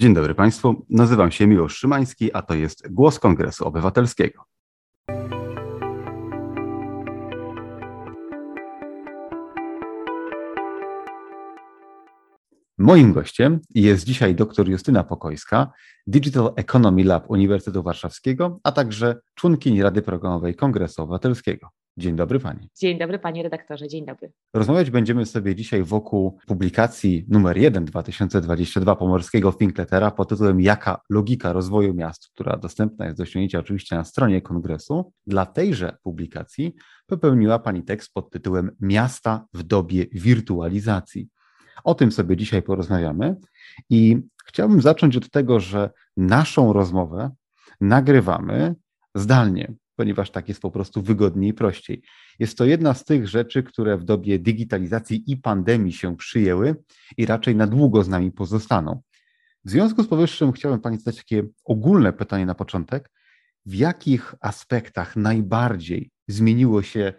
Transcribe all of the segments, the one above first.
Dzień dobry Państwu, nazywam się Miłosz Szymański, a to jest Głos Kongresu Obywatelskiego. Moim gościem jest dzisiaj dr Justyna Pokojska, Digital Economy Lab Uniwersytetu Warszawskiego, a także członkini Rady Programowej Kongresu Obywatelskiego. Dzień dobry Pani. Dzień dobry Panie redaktorze, dzień dobry. Rozmawiać będziemy sobie dzisiaj wokół publikacji numer 1 2022 pomorskiego Thinkletera pod tytułem Jaka logika rozwoju miast, która dostępna jest do osiągnięcia oczywiście na stronie kongresu. Dla tejże publikacji popełniła Pani tekst pod tytułem Miasta w dobie wirtualizacji. O tym sobie dzisiaj porozmawiamy i chciałbym zacząć od tego, że naszą rozmowę nagrywamy zdalnie, ponieważ tak jest po prostu wygodniej i prościej. Jest to jedna z tych rzeczy, które w dobie digitalizacji i pandemii się przyjęły i raczej na długo z nami pozostaną. W związku z powyższym chciałbym Pani zadać takie ogólne pytanie na początek. W jakich aspektach najbardziej zmieniło się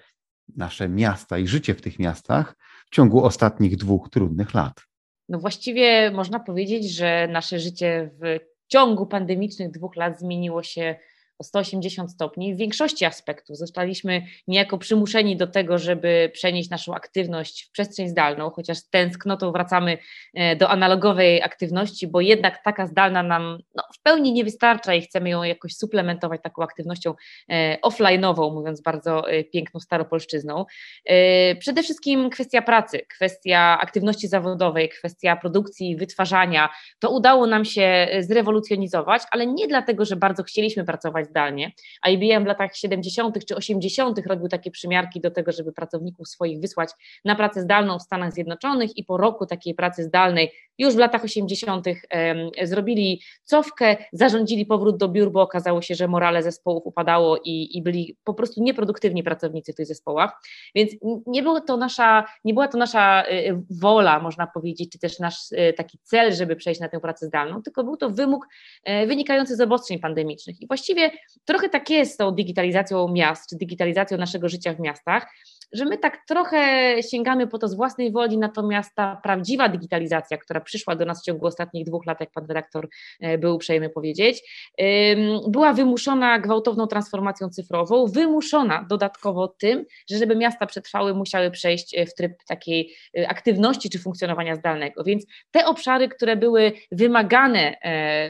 nasze miasta i życie w tych miastach w ciągu ostatnich dwóch trudnych lat? No właściwie można powiedzieć, że nasze życie w ciągu pandemicznych dwóch lat zmieniło się o 180 stopni w większości aspektów. Zostaliśmy niejako przymuszeni do tego, żeby przenieść naszą aktywność w przestrzeń zdalną, chociaż tęsknotą wracamy e, do analogowej aktywności, bo jednak taka zdalna nam no, w pełni nie wystarcza i chcemy ją jakoś suplementować taką aktywnością e, offline'ową, mówiąc bardzo e, piękną staropolszczyzną. Przede wszystkim kwestia pracy, kwestia aktywności zawodowej, kwestia produkcji, wytwarzania. To udało nam się zrewolucjonizować, ale nie dlatego, że bardzo chcieliśmy pracować zdalnie, a IBM w latach 70. czy 80. robił takie przymiarki do tego, żeby pracowników swoich wysłać na pracę zdalną w Stanach Zjednoczonych i po roku takiej pracy zdalnej już w latach 80. zrobili cofkę, zarządzili powrót do biur, bo okazało się, że morale zespołów upadało i, i byli po prostu nieproduktywni pracownicy w tych zespołach, więc nie, było to nasza, nie była to nasza y, wola, można powiedzieć, czy też nasz y, taki cel, żeby przejść na tę pracę zdalną, tylko był to wymóg e, wynikający z obostrzeń pandemicznych i właściwie trochę tak jest z tą digitalizacją miast, czy digitalizacją naszego życia w miastach, że my tak trochę sięgamy po to z własnej woli, natomiast ta prawdziwa digitalizacja, która przyszła do nas w ciągu ostatnich dwóch lat, jak pan redaktor e, był uprzejmy powiedzieć, była wymuszona gwałtowną transformacją cyfrową, wymuszona dodatkowo tym, że żeby miasta przetrwały, musiały przejść e, w tryb takiej e, aktywności czy funkcjonowania zdalnego. Więc te obszary, które były wymagane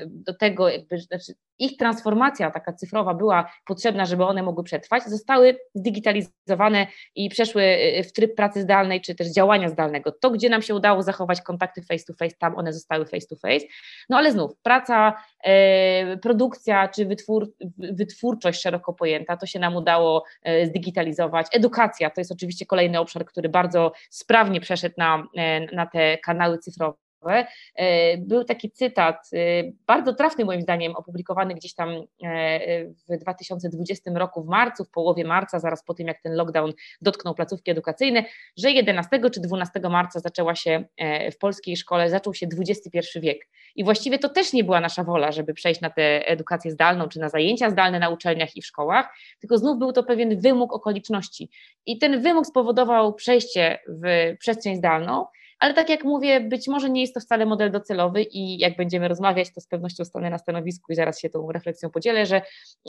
do tego, jakby, znaczy ich transformacja taka cyfrowa była potrzebna, żeby one mogły przetrwać, zostały zdigitalizowane i przeszły y, w tryb pracy zdalnej, czy też działania zdalnego. To, gdzie nam się udało zachować kontakty face to face, tam one zostały face to face. No ale znów, praca, e, produkcja, czy wytwór, wytwórczość szeroko pojęta, to się nam udało e, zdigitalizować. Edukacja to jest oczywiście kolejny obszar, który bardzo sprawnie przeszedł na, e, na te kanały cyfrowe. E, był taki cytat, e, bardzo trafny moim zdaniem, opublikowany gdzieś tam e, w 2020 roku, w marcu, w połowie marca, zaraz po tym, jak ten lockdown dotknął placówki edukacyjne, że 11 czy 12 marca zaczęła się w polskiej szkole, zaczął się XXI wiek. I właściwie to też nie była nasza wola, żeby przejść na tę edukację zdalną, czy na zajęcia zdalne na uczelniach i w szkołach, tylko znów był to pewien wymóg okoliczności. I ten wymóg spowodował przejście w przestrzeń zdalną, ale tak jak mówię, być może nie jest to wcale model docelowy i jak będziemy rozmawiać, to z pewnością stanę na stanowisku i zaraz się tą refleksją podzielę, że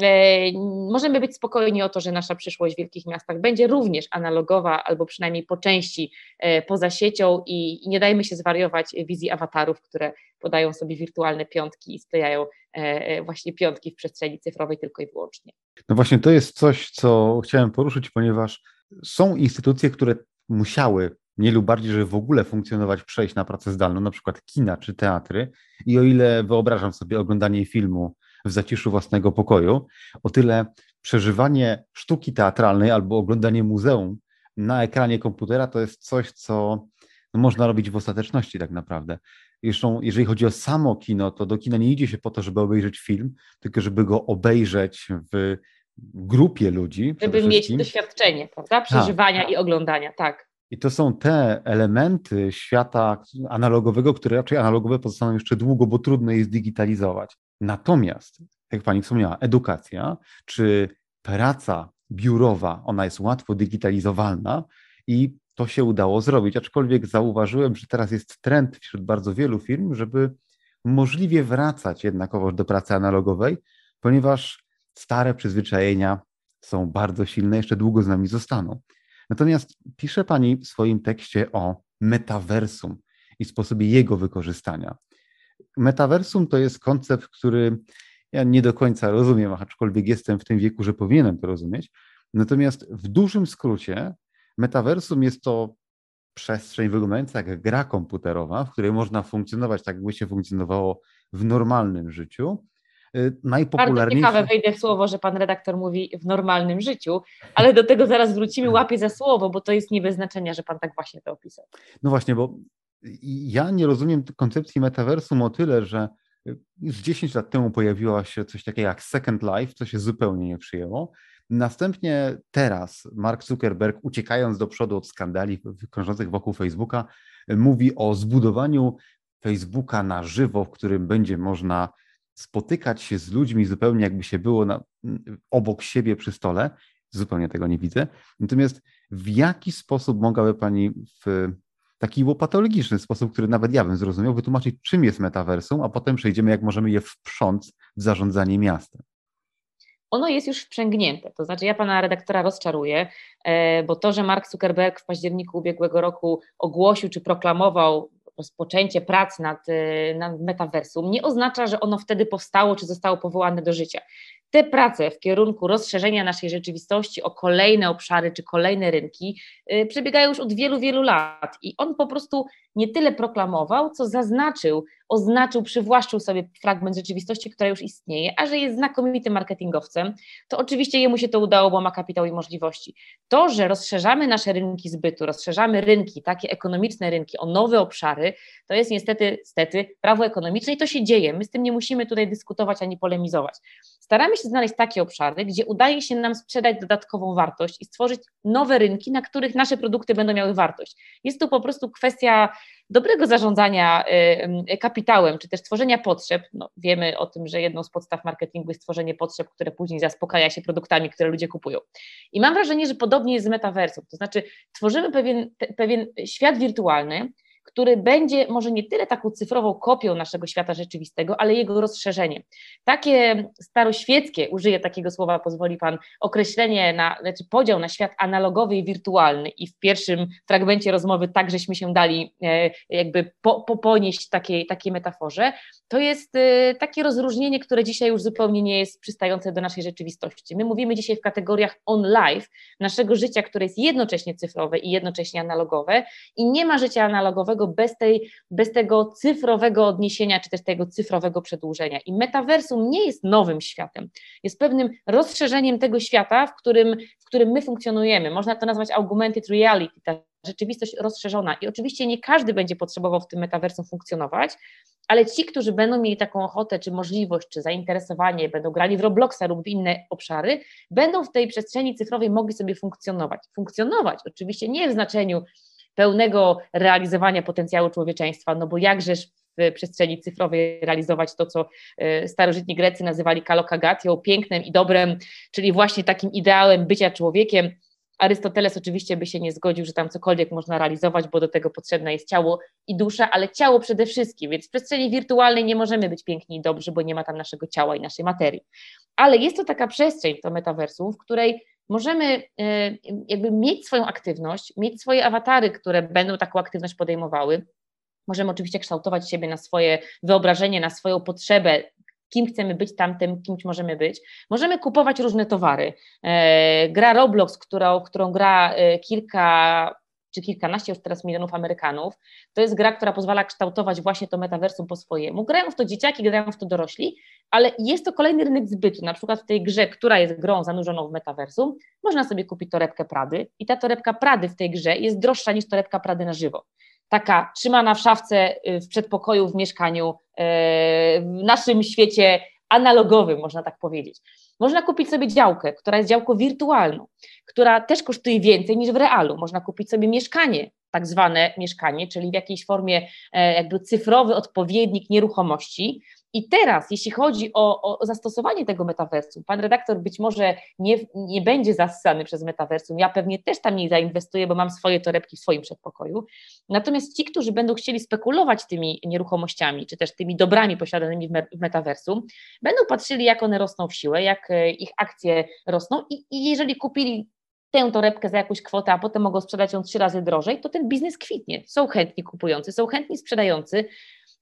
e, możemy być spokojni o to, że nasza przyszłość w wielkich miastach będzie również analogowa albo przynajmniej po części e, poza siecią i, i nie dajmy się zwariować wizji awatarów, które podają sobie wirtualne piątki i sklejają e, e, właśnie piątki w przestrzeni cyfrowej tylko i wyłącznie. No właśnie to jest coś, co chciałem poruszyć, ponieważ są instytucje, które musiały mniej lub bardziej, żeby w ogóle funkcjonować, przejść na pracę zdalną, na przykład kina czy teatry. I o ile wyobrażam sobie oglądanie filmu w zaciszu własnego pokoju, o tyle przeżywanie sztuki teatralnej albo oglądanie muzeum na ekranie komputera to jest coś, co no, można robić w ostateczności tak naprawdę. Zresztą, jeżeli chodzi o samo kino, to do kina nie idzie się po to, żeby obejrzeć film, tylko żeby go obejrzeć w grupie ludzi. Żeby mieć doświadczenie, prawda? Tak. Przeżywania i oglądania, tak. I to są te elementy świata analogowego, które raczej analogowe pozostaną jeszcze długo, bo trudno je zdigitalizować. Natomiast, jak Pani wspomniała, edukacja czy praca biurowa, ona jest łatwo digitalizowalna i to się udało zrobić. Aczkolwiek zauważyłem, że teraz jest trend wśród bardzo wielu firm, żeby możliwie wracać jednakowoż do pracy analogowej, ponieważ stare przyzwyczajenia są bardzo silne, jeszcze długo z nami zostaną. Natomiast pisze Pani w swoim tekście o metaversum i sposobie jego wykorzystania. Metaversum to jest koncept, który ja nie do końca rozumiem, aczkolwiek jestem w tym wieku, że powinienem to rozumieć. Natomiast w dużym skrócie, metaversum jest to przestrzeń wyglądająca jak gra komputerowa, w której można funkcjonować tak, jakby się funkcjonowało w normalnym życiu. Y, najpopularniejsze... Bardzo ciekawe wejdę w słowo, że pan redaktor mówi w normalnym życiu, ale do tego zaraz wrócimy, łapię za słowo, bo to jest nie bez znaczenia, że pan tak właśnie to opisał. No właśnie, bo ja nie rozumiem koncepcji metaversum o tyle, że już 10 lat temu pojawiło się coś takiego jak Second Life, co się zupełnie nie przyjęło. Następnie teraz Mark Zuckerberg, uciekając do przodu od skandali krążących wokół Facebooka, mówi o zbudowaniu Facebooka na żywo, w którym będzie można spotykać się z ludźmi zupełnie jakby się było na, obok siebie przy stole. Zupełnie tego nie widzę. Natomiast w jaki sposób mogłaby Pani w taki łopatologiczny sposób, który nawet ja bym zrozumiał, wytłumaczyć, czym jest metaversum, a potem przejdziemy, jak możemy je wprząc w zarządzanie miastem ono jest już wprzęgnięte. To znaczy, ja pana redaktora rozczaruję, e, bo to, że Mark Zuckerberg w październiku ubiegłego roku ogłosił czy proklamował rozpoczęcie prac nad, e, nad metaversum, nie oznacza, że ono wtedy powstało czy zostało powołane do życia. Te prace w kierunku rozszerzenia naszej rzeczywistości o kolejne obszary czy kolejne rynki e, przebiegają już od wielu, wielu lat i on po prostu nie tyle proklamował, co zaznaczył oznaczył, przywłaszczył sobie fragment rzeczywistości, która już istnieje, a że jest znakomitym marketingowcem, to oczywiście jemu się to udało, bo ma kapitał i możliwości. To, że rozszerzamy nasze rynki zbytu, rozszerzamy rynki, takie ekonomiczne rynki o nowe obszary, to jest niestety, niestety prawo ekonomiczne i to się dzieje. My z tym nie musimy tutaj dyskutować ani polemizować. Staramy się znaleźć takie obszary, gdzie udaje się nam sprzedać dodatkową wartość i stworzyć nowe rynki, na których nasze produkty będą miały wartość. Jest to po prostu kwestia dobrego zarządzania kapitałem, czy też tworzenia potrzeb. No, wiemy o tym, że jedną z podstaw marketingu jest tworzenie potrzeb, które później zaspokaja się produktami, które ludzie kupują. I mam wrażenie, że podobnie jest z metaversum, to znaczy tworzymy pewien, pewien świat wirtualny, który będzie może nie tyle taką cyfrową kopią naszego świata rzeczywistego, ale jego rozszerzeniem. Takie staroświeckie, użyję takiego słowa, pozwoli Pan, określenie, na, znaczy podział na świat analogowy i wirtualny i w pierwszym fragmencie rozmowy tak żeśmy się dali e, jakby po, po ponieść takiej, takiej metaforze, to jest e, takie rozróżnienie, które dzisiaj już zupełnie nie jest przystające do naszej rzeczywistości. My mówimy dzisiaj w kategoriach on live, naszego życia, które jest jednocześnie cyfrowe i jednocześnie analogowe i nie ma życia analogowego bez, tej, bez tego cyfrowego odniesienia, czy też tego cyfrowego przedłużenia. I metaversum nie jest nowym światem, jest pewnym rozszerzeniem tego świata, w którym, w którym my funkcjonujemy. Można to nazwać augmented reality, ta rzeczywistość rozszerzona. I oczywiście nie każdy będzie potrzebował w tym metaversum funkcjonować, ale ci, którzy będą mieli taką ochotę, czy możliwość, czy zainteresowanie, będą grali w Robloxa lub w inne obszary, będą w tej przestrzeni cyfrowej mogli sobie funkcjonować. Funkcjonować oczywiście nie w znaczeniu pełnego realizowania potencjału człowieczeństwa, no bo jakżeż w przestrzeni cyfrowej realizować to, co e, starożytni Grecy nazywali kalokagatią, pięknem i dobrem, czyli właśnie takim ideałem bycia człowiekiem. Arystoteles oczywiście by się nie zgodził, że tam cokolwiek można realizować, bo do tego potrzebne jest ciało i dusza, ale ciało przede wszystkim, więc w przestrzeni wirtualnej nie możemy być piękni i dobrzy, bo nie ma tam naszego ciała i naszej materii. Ale jest to taka przestrzeń, to metaversum, w której możemy e, jakby mieć swoją aktywność, mieć swoje awatary, które będą taką aktywność podejmowały. Możemy oczywiście kształtować siebie na swoje wyobrażenie, na swoją potrzebę, kim chcemy być, tamtym kimś możemy być. Możemy kupować różne towary. E, gra Roblox, którą, którą gra e, kilka czy kilkanaście już teraz milionów Amerykanów. To jest gra, która pozwala kształtować właśnie to metaversum po swojemu. Grają w to dzieciaki, grają w to dorośli, ale jest to kolejny rynek zbytu. Na przykład w tej grze, która jest grą zanurzoną w metaversum, można sobie kupić torebkę Prady i ta torebka Prady w tej grze jest droższa niż torebka Prady na żywo. Taka trzymana w szafce y, w przedpokoju, w mieszkaniu, y, w naszym świecie analogowym, można tak powiedzieć. Można kupić sobie działkę, która jest działką wirtualną, która też kosztuje więcej niż w realu. Można kupić sobie mieszkanie, tak zwane mieszkanie, czyli w jakiejś formie e, jakby cyfrowy odpowiednik nieruchomości I teraz, jeśli chodzi o, o zastosowanie tego metaversum, pan redaktor być może nie, nie będzie zasany przez metaversum, ja pewnie też tam nie zainwestuję, bo mam swoje torebki w swoim przedpokoju. Natomiast ci, którzy będą chcieli spekulować tymi nieruchomościami, czy też tymi dobrami posiadanymi w metaversum, będą patrzyli, jak one rosną w siłę, jak e, ich akcje rosną i, i jeżeli kupili tę torebkę za jakąś kwotę, a potem mogą sprzedać ją trzy razy drożej, to ten biznes kwitnie. Są chętni kupujący, są chętni sprzedający.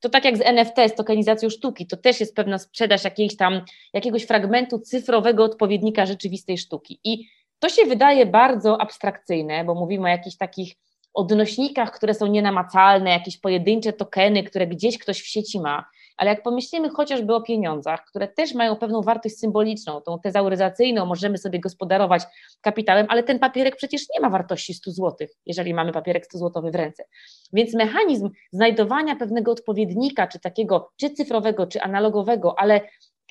To tak jak z NFT, z tokenizacją sztuki, to też jest pewna sprzedaż jakiejś tam, jakiegoś fragmentu cyfrowego odpowiednika rzeczywistej sztuki. I to się wydaje bardzo abstrakcyjne, bo mówimy o jakichś takich odnośnikach, które są nienamacalne, jakieś pojedyncze tokeny, które gdzieś ktoś w sieci ma ale jak pomyślimy chociażby o pieniądzach, które też mają pewną wartość symboliczną, tą tezauryzacyjną, możemy sobie gospodarować kapitałem, ale ten papierek przecież nie ma wartości 100 zł, jeżeli mamy papierek 100 zł w ręce. Więc mechanizm znajdowania pewnego odpowiednika, czy takiego, czy cyfrowego, czy analogowego, ale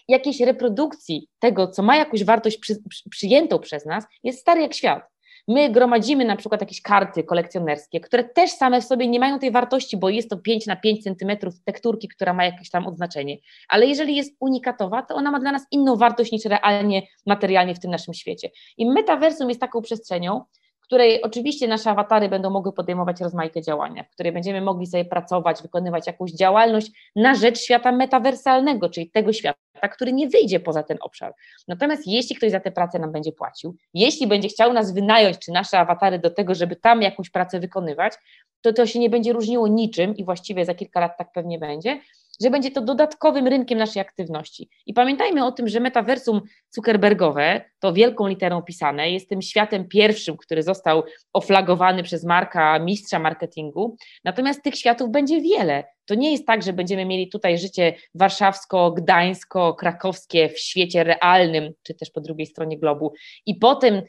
jakiejś reprodukcji tego, co ma jakąś wartość przy, przy, przyjętą przez nas, jest stary jak świat. My gromadzimy na przykład jakieś karty kolekcjonerskie, które też same w sobie nie mają tej wartości, bo jest to 5 na 5 centymetrów tekturki, która ma jakieś tam odznaczenie. Ale jeżeli jest unikatowa, to ona ma dla nas inną wartość niż realnie, materialnie w tym naszym świecie. I metaversum jest taką przestrzenią, której oczywiście nasze awatary będą mogły podejmować rozmaite działania, w której będziemy mogli sobie pracować, wykonywać jakąś działalność na rzecz świata metawersalnego, czyli tego świata, który nie wyjdzie poza ten obszar. Natomiast jeśli ktoś za tę pracę nam będzie płacił, jeśli będzie chciał nas wynająć, czy nasze awatary do tego, żeby tam jakąś pracę wykonywać, to to się nie będzie różniło niczym i właściwie za kilka lat tak pewnie będzie, że będzie to dodatkowym rynkiem naszej aktywności. I pamiętajmy o tym, że metaversum Zuckerbergowe, to wielką literą pisane, jest tym światem pierwszym, który został oflagowany przez Marka, mistrza marketingu. Natomiast tych światów będzie wiele. To nie jest tak, że będziemy mieli tutaj życie warszawsko, gdańsko, krakowskie w świecie realnym, czy też po drugiej stronie globu. I potem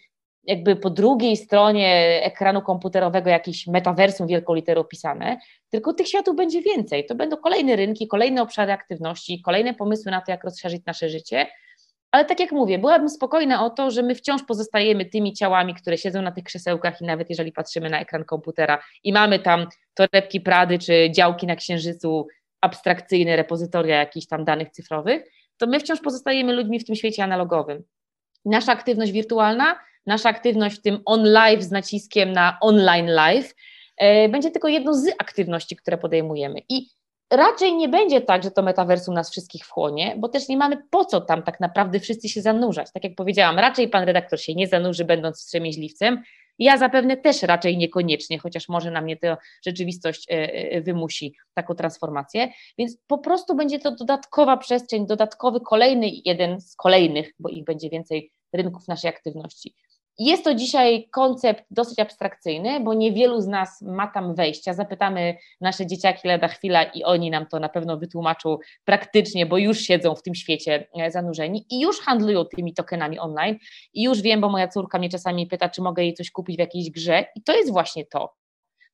jakby po drugiej stronie ekranu komputerowego jakieś metaversum wielką literą pisane, tylko tych światów będzie więcej. To będą kolejne rynki, kolejne obszary aktywności, kolejne pomysły na to, jak rozszerzyć nasze życie. Ale tak jak mówię, byłabym spokojna o to, że my wciąż pozostajemy tymi ciałami, które siedzą na tych krzesełkach i nawet jeżeli patrzymy na ekran komputera i mamy tam torebki Prady czy działki na Księżycu, abstrakcyjne repozytoria jakichś tam danych cyfrowych, to my wciąż pozostajemy ludźmi w tym świecie analogowym. Nasza aktywność wirtualna nasza aktywność w tym on live z naciskiem na online live e, będzie tylko jedną z aktywności, które podejmujemy. I raczej nie będzie tak, że to metaversum nas wszystkich wchłonie, bo też nie mamy po co tam tak naprawdę wszyscy się zanurzać. Tak jak powiedziałam, raczej pan redaktor się nie zanurzy, będąc wstrzemięźliwcem. Ja zapewne też raczej niekoniecznie, chociaż może na mnie to rzeczywistość e, e, wymusi taką transformację. Więc po prostu będzie to dodatkowa przestrzeń, dodatkowy kolejny jeden z kolejnych, bo ich będzie więcej rynków naszej aktywności. Jest to dzisiaj koncept dosyć abstrakcyjny, bo niewielu z nas ma tam wejścia. Zapytamy nasze dzieciaki lada chwila i oni nam to na pewno wytłumaczą praktycznie, bo już siedzą w tym świecie e, zanurzeni i już handlują tymi tokenami online. I już wiem, bo moja córka mnie czasami pyta, czy mogę jej coś kupić w jakiejś grze. I to jest właśnie to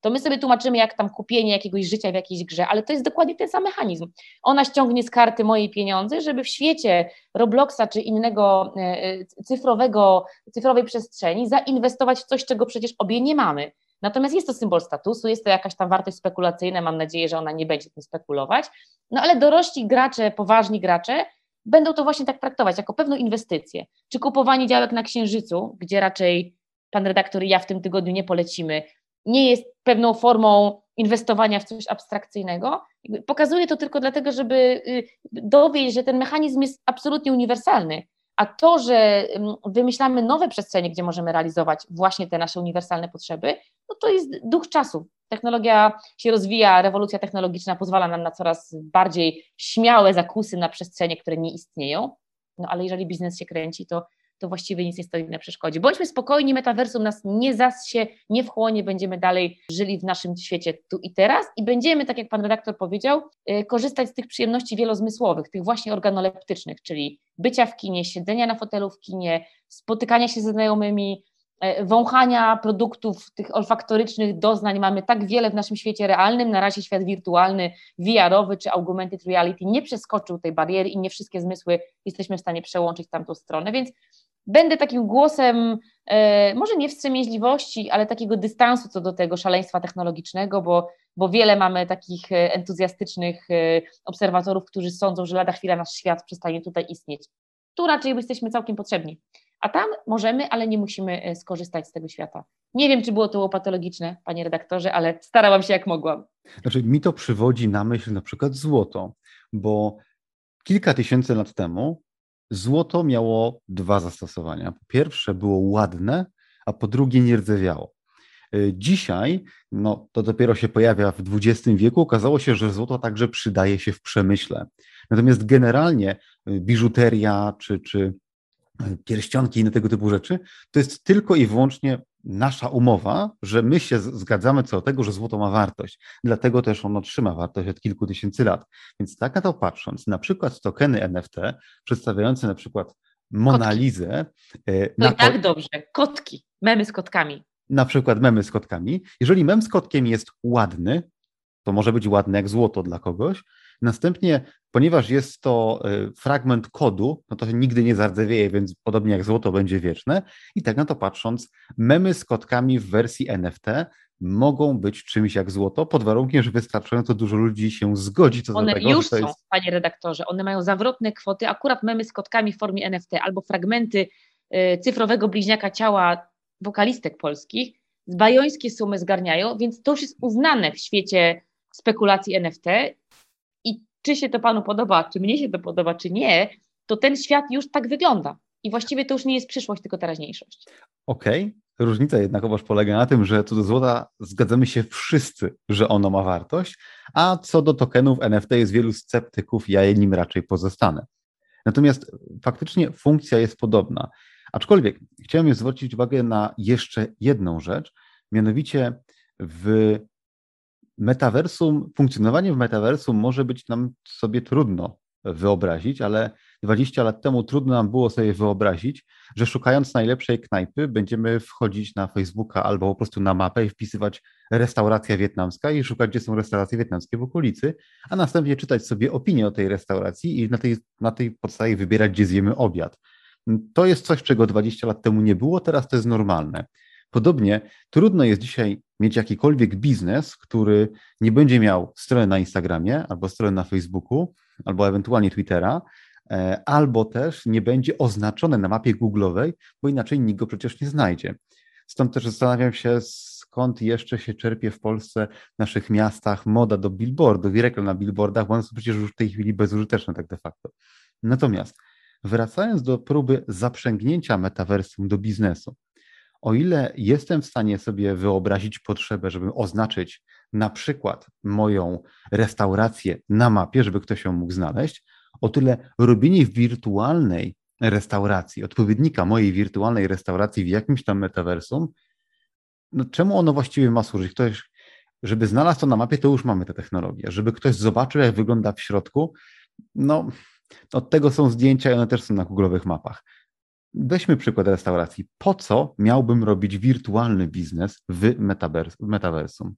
to my sobie tłumaczymy, jak tam kupienie jakiegoś życia w jakiejś grze, ale to jest dokładnie ten sam mechanizm. Ona ściągnie z karty mojej pieniądze, żeby w świecie Robloxa czy innego e, e, cyfrowego, cyfrowej przestrzeni zainwestować w coś, czego przecież obie nie mamy. Natomiast jest to symbol statusu, jest to jakaś tam wartość spekulacyjna, mam nadzieję, że ona nie będzie tym spekulować, no ale dorośli gracze, poważni gracze będą to właśnie tak traktować, jako pewną inwestycję. Czy kupowanie działek na Księżycu, gdzie raczej pan redaktor i ja w tym tygodniu nie polecimy, nie jest pewną formą inwestowania w coś abstrakcyjnego. Pokazuję to tylko dlatego, żeby y, dowieść, że ten mechanizm jest absolutnie uniwersalny. A to, że wymyślamy nowe przestrzenie, gdzie możemy realizować właśnie te nasze uniwersalne potrzeby, no to jest duch czasu. Technologia się rozwija, rewolucja technologiczna pozwala nam na coraz bardziej śmiałe zakusy na przestrzenie, które nie istnieją. No ale jeżeli biznes się kręci, to to właściwie nic nie stoi na przeszkodzie. Bądźmy spokojni, metaversum nas nie zasie, nie wchłonie, będziemy dalej żyli w naszym świecie tu i teraz i będziemy, tak jak pan redaktor powiedział, y, korzystać z tych przyjemności wielozmysłowych, tych właśnie organoleptycznych, czyli bycia w kinie, siedzenia na fotelu w kinie, spotykania się ze znajomymi, e, wąchania produktów, tych olfaktorycznych doznań mamy tak wiele w naszym świecie realnym, na razie świat wirtualny, VR-owy czy augmented reality nie przeskoczył tej bariery i nie wszystkie zmysły jesteśmy w stanie przełączyć w tamtą stronę, więc będę takim głosem, e, może nie wstrzemięźliwości, ale takiego dystansu co do tego szaleństwa technologicznego, bo, bo wiele mamy takich e, entuzjastycznych e, obserwatorów, którzy sądzą, że lada chwila nasz świat przestanie tutaj istnieć. Tu raczej jesteśmy całkiem potrzebni. A tam możemy, ale nie musimy skorzystać z tego świata. Nie wiem, czy było to patologiczne, panie redaktorze, ale starałam się jak mogłam. Znaczy, mi to przywodzi na myśl na przykład złoto, bo kilka tysięcy lat temu złoto miało dwa zastosowania. Po pierwsze było ładne, a po drugie nie rdzewiało. Y, dzisiaj, no to dopiero się pojawia w XX wieku, okazało się, że złoto także przydaje się w przemyśle. Natomiast generalnie y, biżuteria czy, czy pierścionki i inne tego typu rzeczy, to jest tylko i wyłącznie nasza umowa, że my się zgadzamy co do tego, że złoto ma wartość. Dlatego też ono trzyma wartość od kilku tysięcy lat. Więc tak na to patrząc, na przykład tokeny NFT przedstawiające na przykład Monalizę. E, no i tak dobrze, kotki, memy z kotkami. Na przykład memy z kotkami. Jeżeli mem z kotkiem jest ładny, to może być ładny jak złoto dla kogoś, Następnie, ponieważ jest to e, fragment kodu, no to nigdy nie zardzewieje, więc podobnie jak złoto będzie wieczne. I tak na to patrząc, memy z kotkami w wersji NFT mogą być czymś jak złoto, pod warunkiem, że wystarczająco dużo ludzi się zgodzi co one do tego. już są, jest... panie redaktorze, one mają zawrotne kwoty, akurat memy z kotkami w formie NFT albo fragmenty y, cyfrowego bliźniaka ciała wokalistek polskich, bajońskie sumy zgarniają, więc to już jest uznane w świecie spekulacji NFT czy się to Panu podoba, czy mnie się to podoba, czy nie, to ten świat już tak wygląda. I właściwie to już nie jest przyszłość, tylko teraźniejszość. Okej. Okay. Różnica jednakowoż polega na tym, że co do złota zgadzamy się wszyscy, że ono ma wartość, a co do tokenów NFT jest wielu sceptyków, ja nim raczej pozostanę. Natomiast faktycznie funkcja jest podobna. Aczkolwiek chciałem zwrócić uwagę na jeszcze jedną rzecz, mianowicie w metaversum, funkcjonowanie w metaversum może być nam sobie trudno wyobrazić, ale 20 lat temu trudno nam było sobie wyobrazić, że szukając najlepszej knajpy będziemy wchodzić na Facebooka albo po prostu na mapę i wpisywać restauracja wietnamska i szukać, gdzie są restauracje wietnamskie w okolicy, a następnie czytać sobie opinię o tej restauracji i na tej, na tej podstawie wybierać, gdzie zjemy obiad. To jest coś, czego 20 lat temu nie było, teraz to jest normalne. Podobnie trudno jest dzisiaj mieć jakikolwiek biznes, który nie będzie miał strony na Instagramie, albo strony na Facebooku, albo ewentualnie Twittera, e, albo też nie będzie oznaczony na mapie Google'owej, bo inaczej nikt go przecież nie znajdzie. Stąd też zastanawiam się, skąd jeszcze się czerpie w Polsce, w naszych miastach moda do billboardów i reklam na billboardach, bo one są przecież już w tej chwili bezużyteczne tak de facto. Natomiast wracając do próby zaprzęgnięcia metaversum do biznesu, o ile jestem w stanie sobie wyobrazić potrzebę, żeby oznaczyć na przykład moją restaurację na mapie, żeby ktoś ją mógł znaleźć, o tyle robienie wirtualnej restauracji, odpowiednika mojej wirtualnej restauracji w jakimś tam metaversum, no czemu ono właściwie ma służyć? Ktoś, żeby znalazł to na mapie, to już mamy tę technologię. Żeby ktoś zobaczył, jak wygląda w środku, no od tego są zdjęcia i one też są na google'owych mapach. Weźmy przykład restauracji. Po co miałbym robić wirtualny biznes w metaversum?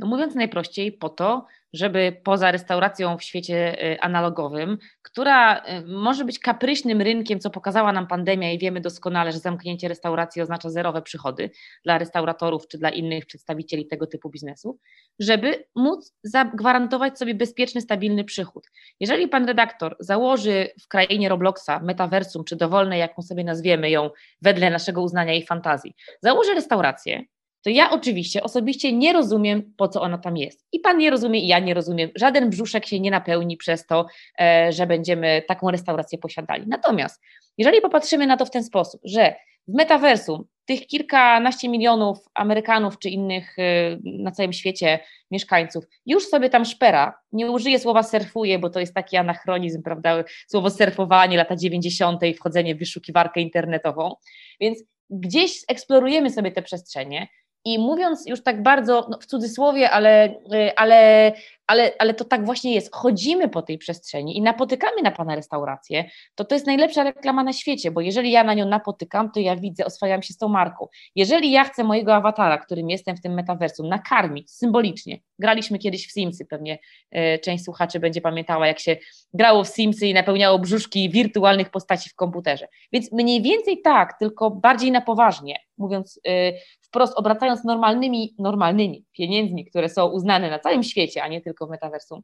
No mówiąc najprościej, po to, żeby poza restauracją w świecie y, analogowym, która y, może być kapryśnym rynkiem, co pokazała nam pandemia i wiemy doskonale, że zamknięcie restauracji oznacza zerowe przychody dla restauratorów czy dla innych przedstawicieli tego typu biznesu, żeby móc zagwarantować sobie bezpieczny, stabilny przychód. Jeżeli pan redaktor założy w krainie Robloxa, metaversum czy dowolne, jaką sobie nazwiemy ją wedle naszego uznania i fantazji, założy restaurację, to ja oczywiście osobiście nie rozumiem, po co ona tam jest. I pan nie rozumie, i ja nie rozumiem. Żaden brzuszek się nie napełni przez to, e, że będziemy taką restaurację posiadali. Natomiast jeżeli popatrzymy na to w ten sposób, że w metaversum tych kilkanaście milionów Amerykanów czy innych e, na całym świecie mieszkańców już sobie tam szpera, nie użyję słowa surfuje, bo to jest taki anachronizm, prawda, słowo surfowanie, lata 90. i wchodzenie w wyszukiwarkę internetową, więc gdzieś eksplorujemy sobie te przestrzenie, I mówiąc już tak bardzo no w cudzysłowie, ale, y, ale, ale, ale to tak właśnie jest. Chodzimy po tej przestrzeni i napotykamy na Pana restaurację, to to jest najlepsza reklama na świecie, bo jeżeli ja na nią napotykam, to ja widzę, oswajam się z tą marką. Jeżeli ja chcę mojego awatara, którym jestem w tym metaversum, nakarmić symbolicznie, graliśmy kiedyś w Simsy, pewnie y, część słuchaczy będzie pamiętała, jak się grało w Simsy i napełniało brzuszki wirtualnych postaci w komputerze. Więc mniej więcej tak, tylko bardziej na poważnie, mówiąc y, wprost obracając normalnymi, normalnymi pieniędzmi, które są uznane na całym świecie, a nie tylko w metaversum.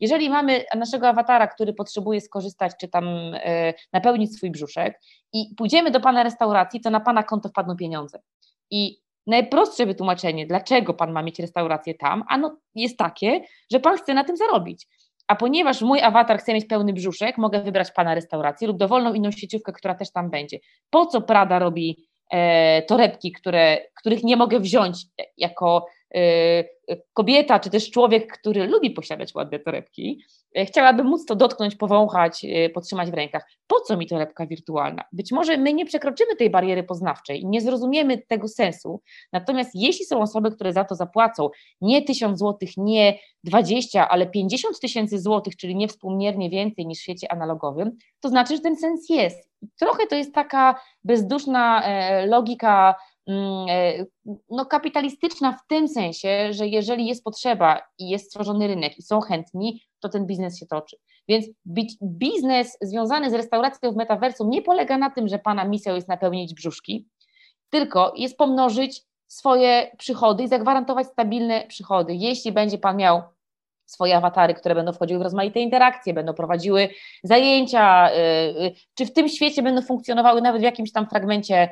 Jeżeli mamy naszego awatara, który potrzebuje skorzystać, czy tam e, napełnić swój brzuszek i pójdziemy do Pana restauracji, to na Pana konto wpadną pieniądze. I najprostsze wytłumaczenie, dlaczego Pan ma mieć restaurację tam, ano jest takie, że Pan chce na tym zarobić. A ponieważ mój awatar chce mieć pełny brzuszek, mogę wybrać Pana restaurację lub dowolną inną sieciówkę, która też tam będzie. Po co Prada robi torebki, które, których nie mogę wziąć jako e, kobieta, czy też człowiek, który lubi posiadać ładne torebki, e, chciałabym móc to dotknąć, powąchać, podtrzymać w rękach. Po co mi torebka wirtualna? Być może my nie przekroczymy tej bariery poznawczej nie zrozumiemy tego sensu, natomiast jeśli są osoby, które za to zapłacą nie 1000 złotych, nie 20, ale 50 tysięcy złotych, czyli niewspółmiernie więcej niż w świecie analogowym, to znaczy, że ten sens jest. Trochę to jest taka bezduszna e, logika no, kapitalistyczna w tym sensie, że jeżeli jest potrzeba i jest stworzony rynek i są chętni, to ten biznes się toczy. Więc biznes związany z restauracją w metaversum nie polega na tym, że Pana misją jest napełnić brzuszki, tylko jest pomnożyć swoje przychody i zagwarantować stabilne przychody. Jeśli będzie Pan miał swoje awatary, które będą wchodziły w rozmaite interakcje, będą prowadziły zajęcia, y, y, czy w tym świecie będą funkcjonowały nawet w jakimś tam fragmencie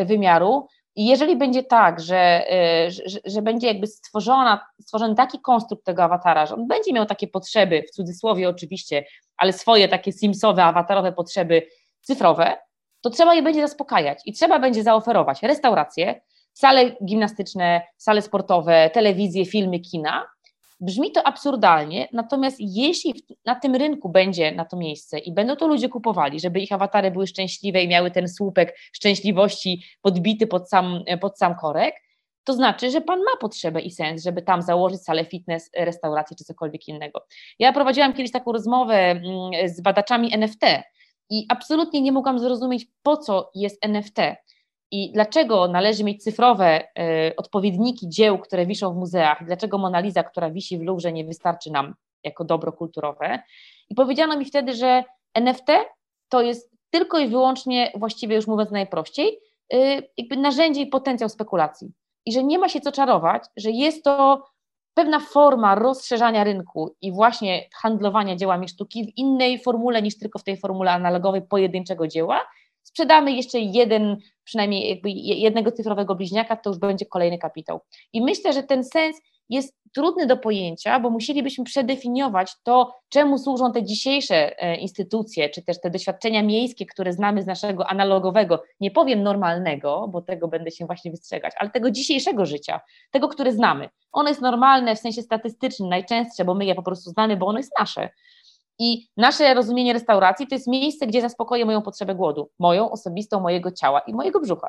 y, wymiaru. I jeżeli będzie tak, że, że, że, będzie jakby stworzona, stworzony taki konstrukt tego awatara, że on będzie miał takie potrzeby, w cudzysłowie oczywiście, ale swoje takie simsowe, awatarowe potrzeby cyfrowe, to trzeba je będzie zaspokajać i trzeba będzie zaoferować restauracje, sale gimnastyczne, sale sportowe, telewizję, filmy, kina, Brzmi to absurdalnie, natomiast jeśli na tym rynku będzie na to miejsce i będą to ludzie kupowali, żeby ich awatary były szczęśliwe i miały ten słupek szczęśliwości podbity pod sam, pod sam korek, to znaczy, że pan ma potrzebę i sens, żeby tam założyć salę fitness, restaurację czy cokolwiek innego. Ja prowadziłam kiedyś taką rozmowę mm, z badaczami NFT i absolutnie nie mogłam zrozumieć, po co jest NFT i dlaczego należy mieć cyfrowe y, odpowiedniki dzieł, które wiszą w muzeach, dlaczego Mona Lisa, która wisi w Louvre, nie wystarczy nam jako dobro kulturowe. I powiedziano mi wtedy, że NFT to jest tylko i wyłącznie, właściwie już mówiąc najprościej, y, jakby narzędzie i potencjał spekulacji. I że nie ma się co czarować, że jest to pewna forma rozszerzania rynku i właśnie handlowania dziełami sztuki w innej formule niż tylko w tej formule analogowej pojedynczego dzieła, sprzedamy jeszcze jeden, przynajmniej jakby jednego cyfrowego bliźniaka, to już będzie kolejny kapitał. I myślę, że ten sens jest trudny do pojęcia, bo musielibyśmy przedefiniować to, czemu służą te dzisiejsze e, instytucje, czy też te doświadczenia miejskie, które znamy z naszego analogowego, nie powiem normalnego, bo tego będę się właśnie wystrzegać, ale tego dzisiejszego życia, tego, które znamy. Ono jest normalne w sensie statystycznym, najczęstsze, bo my je po prostu znamy, bo ono jest nasze. I nasze rozumienie restauracji to jest miejsce, gdzie zaspokoję moją potrzebę głodu, moją osobistą, mojego ciała i mojego brzucha.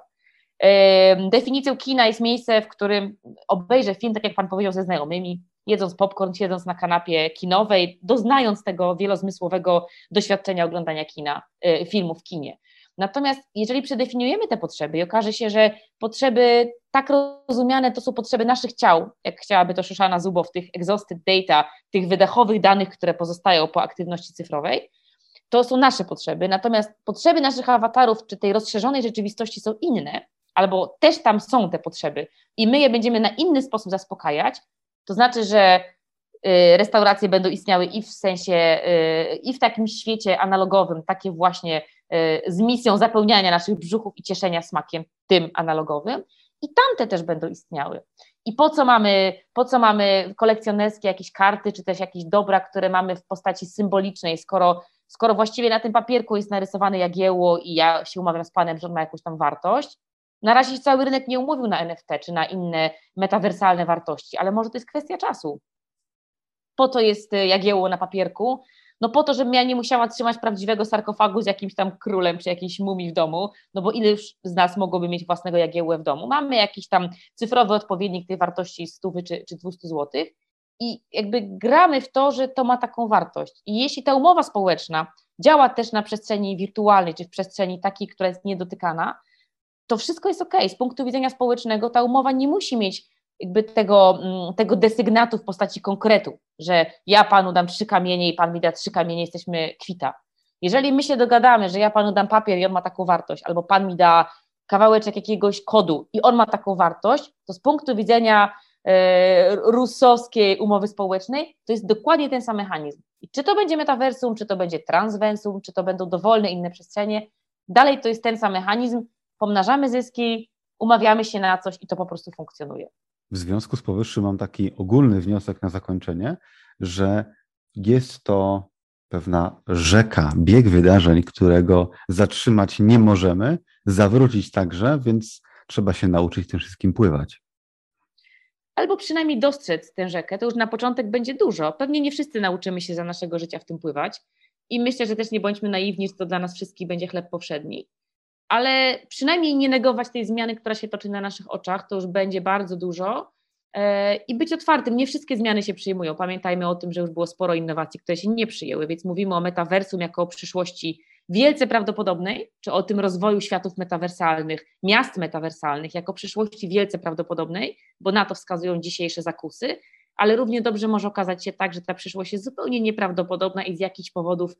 Definicją kina jest miejsce, w którym obejrzę film, tak jak Pan powiedział, ze znajomymi, jedząc popcorn, siedząc na kanapie kinowej, doznając tego wielozmysłowego doświadczenia oglądania kina, e, filmu w kinie. Natomiast jeżeli przedefiniujemy te potrzeby i okaże się, że potrzeby tak rozumiane to są potrzeby naszych ciał, jak chciałaby to Szuszana Zubow, tych exhausted data, tych wydechowych danych, które pozostają po aktywności cyfrowej, to są nasze potrzeby, natomiast potrzeby naszych awatarów czy tej rozszerzonej rzeczywistości są inne, albo też tam są te potrzeby i my je będziemy na inny sposób zaspokajać, to znaczy, że y, restauracje będą istniały i w sensie, y, i w takim świecie analogowym, takie właśnie z misją zapełniania naszych brzuchów i cieszenia smakiem tym analogowym, i tamte też będą istniały. I po co mamy, po co mamy kolekcjonerskie jakieś karty, czy też jakieś dobra, które mamy w postaci symbolicznej, skoro, skoro właściwie na tym papierku jest narysowane jagiełło i ja się umawiam z panem, że on ma jakąś tam wartość. Na razie cały rynek nie umówił na NFT czy na inne metawersalne wartości, ale może to jest kwestia czasu. Po to jest y, jagiełło na papierku, no po to, żebym ja nie musiała trzymać prawdziwego sarkofagu z jakimś tam królem czy jakiejś mumii w domu, no bo ile już z nas mogłoby mieć własnego jagiełłę w domu? Mamy jakiś tam cyfrowy odpowiednik tej wartości 100 czy, czy 200 zł i jakby gramy w to, że to ma taką wartość. I jeśli ta umowa społeczna działa też na przestrzeni wirtualnej, czy w przestrzeni takiej, która jest niedotykana, to wszystko jest ok. Z punktu widzenia społecznego ta umowa nie musi mieć jakby tego, mm, tego desygnatu w postaci konkretu, że ja panu dam trzy kamienie i pan mi da trzy kamienie, jesteśmy kwita. Jeżeli my się dogadamy, że ja panu dam papier i on ma taką wartość, albo pan mi da kawałeczek jakiegoś kodu i on ma taką wartość, to z punktu widzenia e, rusowskiej umowy społecznej to jest dokładnie ten sam mechanizm. I czy to będzie metaversum, czy to będzie transversum, czy to będą dowolne inne przestrzenie, dalej to jest ten sam mechanizm, pomnażamy zyski, umawiamy się na coś i to po prostu funkcjonuje. W związku z powyższym mam taki ogólny wniosek na zakończenie, że jest to pewna rzeka, bieg wydarzeń, którego zatrzymać nie możemy, zawrócić także, więc trzeba się nauczyć tym wszystkim pływać. Albo przynajmniej dostrzec tę rzekę, to już na początek będzie dużo. Pewnie nie wszyscy nauczymy się za naszego życia w tym pływać i myślę, że też nie bądźmy naiwni, że to dla nas wszystkich będzie chleb powszedni ale przynajmniej nie negować tej zmiany, która się toczy na naszych oczach, to już będzie bardzo dużo. E, I być otwartym. Nie wszystkie zmiany się przyjmują. Pamiętajmy o tym, że już było sporo innowacji, które się nie przyjęły, więc mówimy o metaversum jako o przyszłości wielce prawdopodobnej, czy o tym rozwoju światów metawersalnych, miast metawersalnych jako przyszłości wielce prawdopodobnej, bo na to wskazują dzisiejsze zakusy, ale równie dobrze może okazać się tak, że ta przyszłość jest zupełnie nieprawdopodobna i z jakichś powodów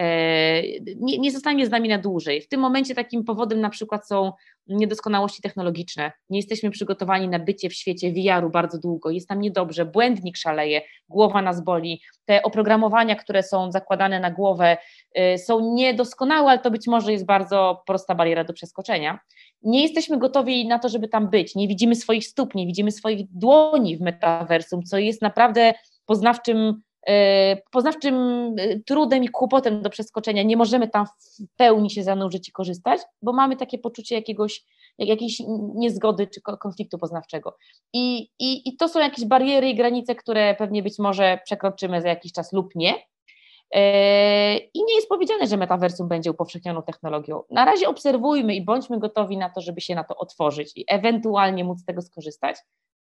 e, nie, nie zostanie z nami na dłużej. W tym momencie takim powodem na przykład są niedoskonałości technologiczne. Nie jesteśmy przygotowani na bycie w świecie VR-u bardzo długo, jest nam niedobrze, błędnik szaleje, głowa nas boli, te oprogramowania, które są zakładane na głowę e, są niedoskonałe, ale to być może jest bardzo prosta bariera do przeskoczenia nie jesteśmy gotowi na to, żeby tam być. Nie widzimy swoich stóp, nie widzimy swoich dłoni w metaversum, co jest naprawdę poznawczym, e, poznawczym e, trudem i kłopotem do przeskoczenia. Nie możemy tam w pełni się zanurzyć i korzystać, bo mamy takie poczucie jakiegoś, jakiejś niezgody czy konfliktu poznawczego. I, i, I to są jakieś bariery i granice, które pewnie być może przekroczymy za jakiś czas lub nie, I nie jest powiedziane, że metaversum będzie upowszechnioną technologią. Na razie obserwujmy i bądźmy gotowi na to, żeby się na to otworzyć i ewentualnie móc z tego skorzystać,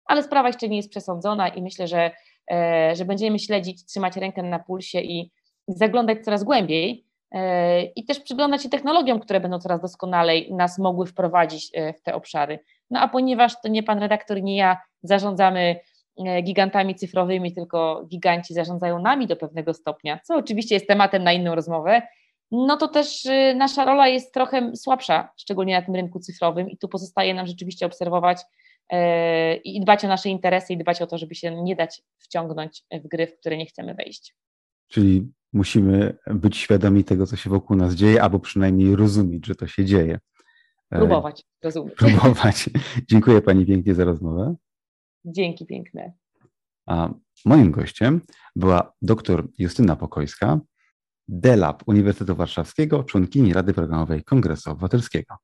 ale sprawa jeszcze nie jest przesądzona i myślę, że, e, że będziemy śledzić, trzymać rękę na pulsie i zaglądać coraz głębiej e, i też przyglądać się technologiom, które będą coraz doskonalej nas mogły wprowadzić w te obszary. No a ponieważ to nie pan redaktor, nie ja zarządzamy E, gigantami cyfrowymi, tylko giganci zarządzają nami do pewnego stopnia, co oczywiście jest tematem na inną rozmowę, no to też y, nasza rola jest trochę słabsza, szczególnie na tym rynku cyfrowym i tu pozostaje nam rzeczywiście obserwować e, i dbać o nasze interesy i dbać o to, żeby się nie dać wciągnąć w gry, w które nie chcemy wejść. Czyli musimy być świadomi tego, co się wokół nas dzieje, albo przynajmniej rozumieć, że to się dzieje. E, próbować, rozumieć. Próbować. Dziękuję Pani pięknie za rozmowę. Dzięki piękne. A moim gościem była dr Justyna Pokojska, DELAB Uniwersytetu Warszawskiego, członkini Rady Programowej Kongresu Obywatelskiego.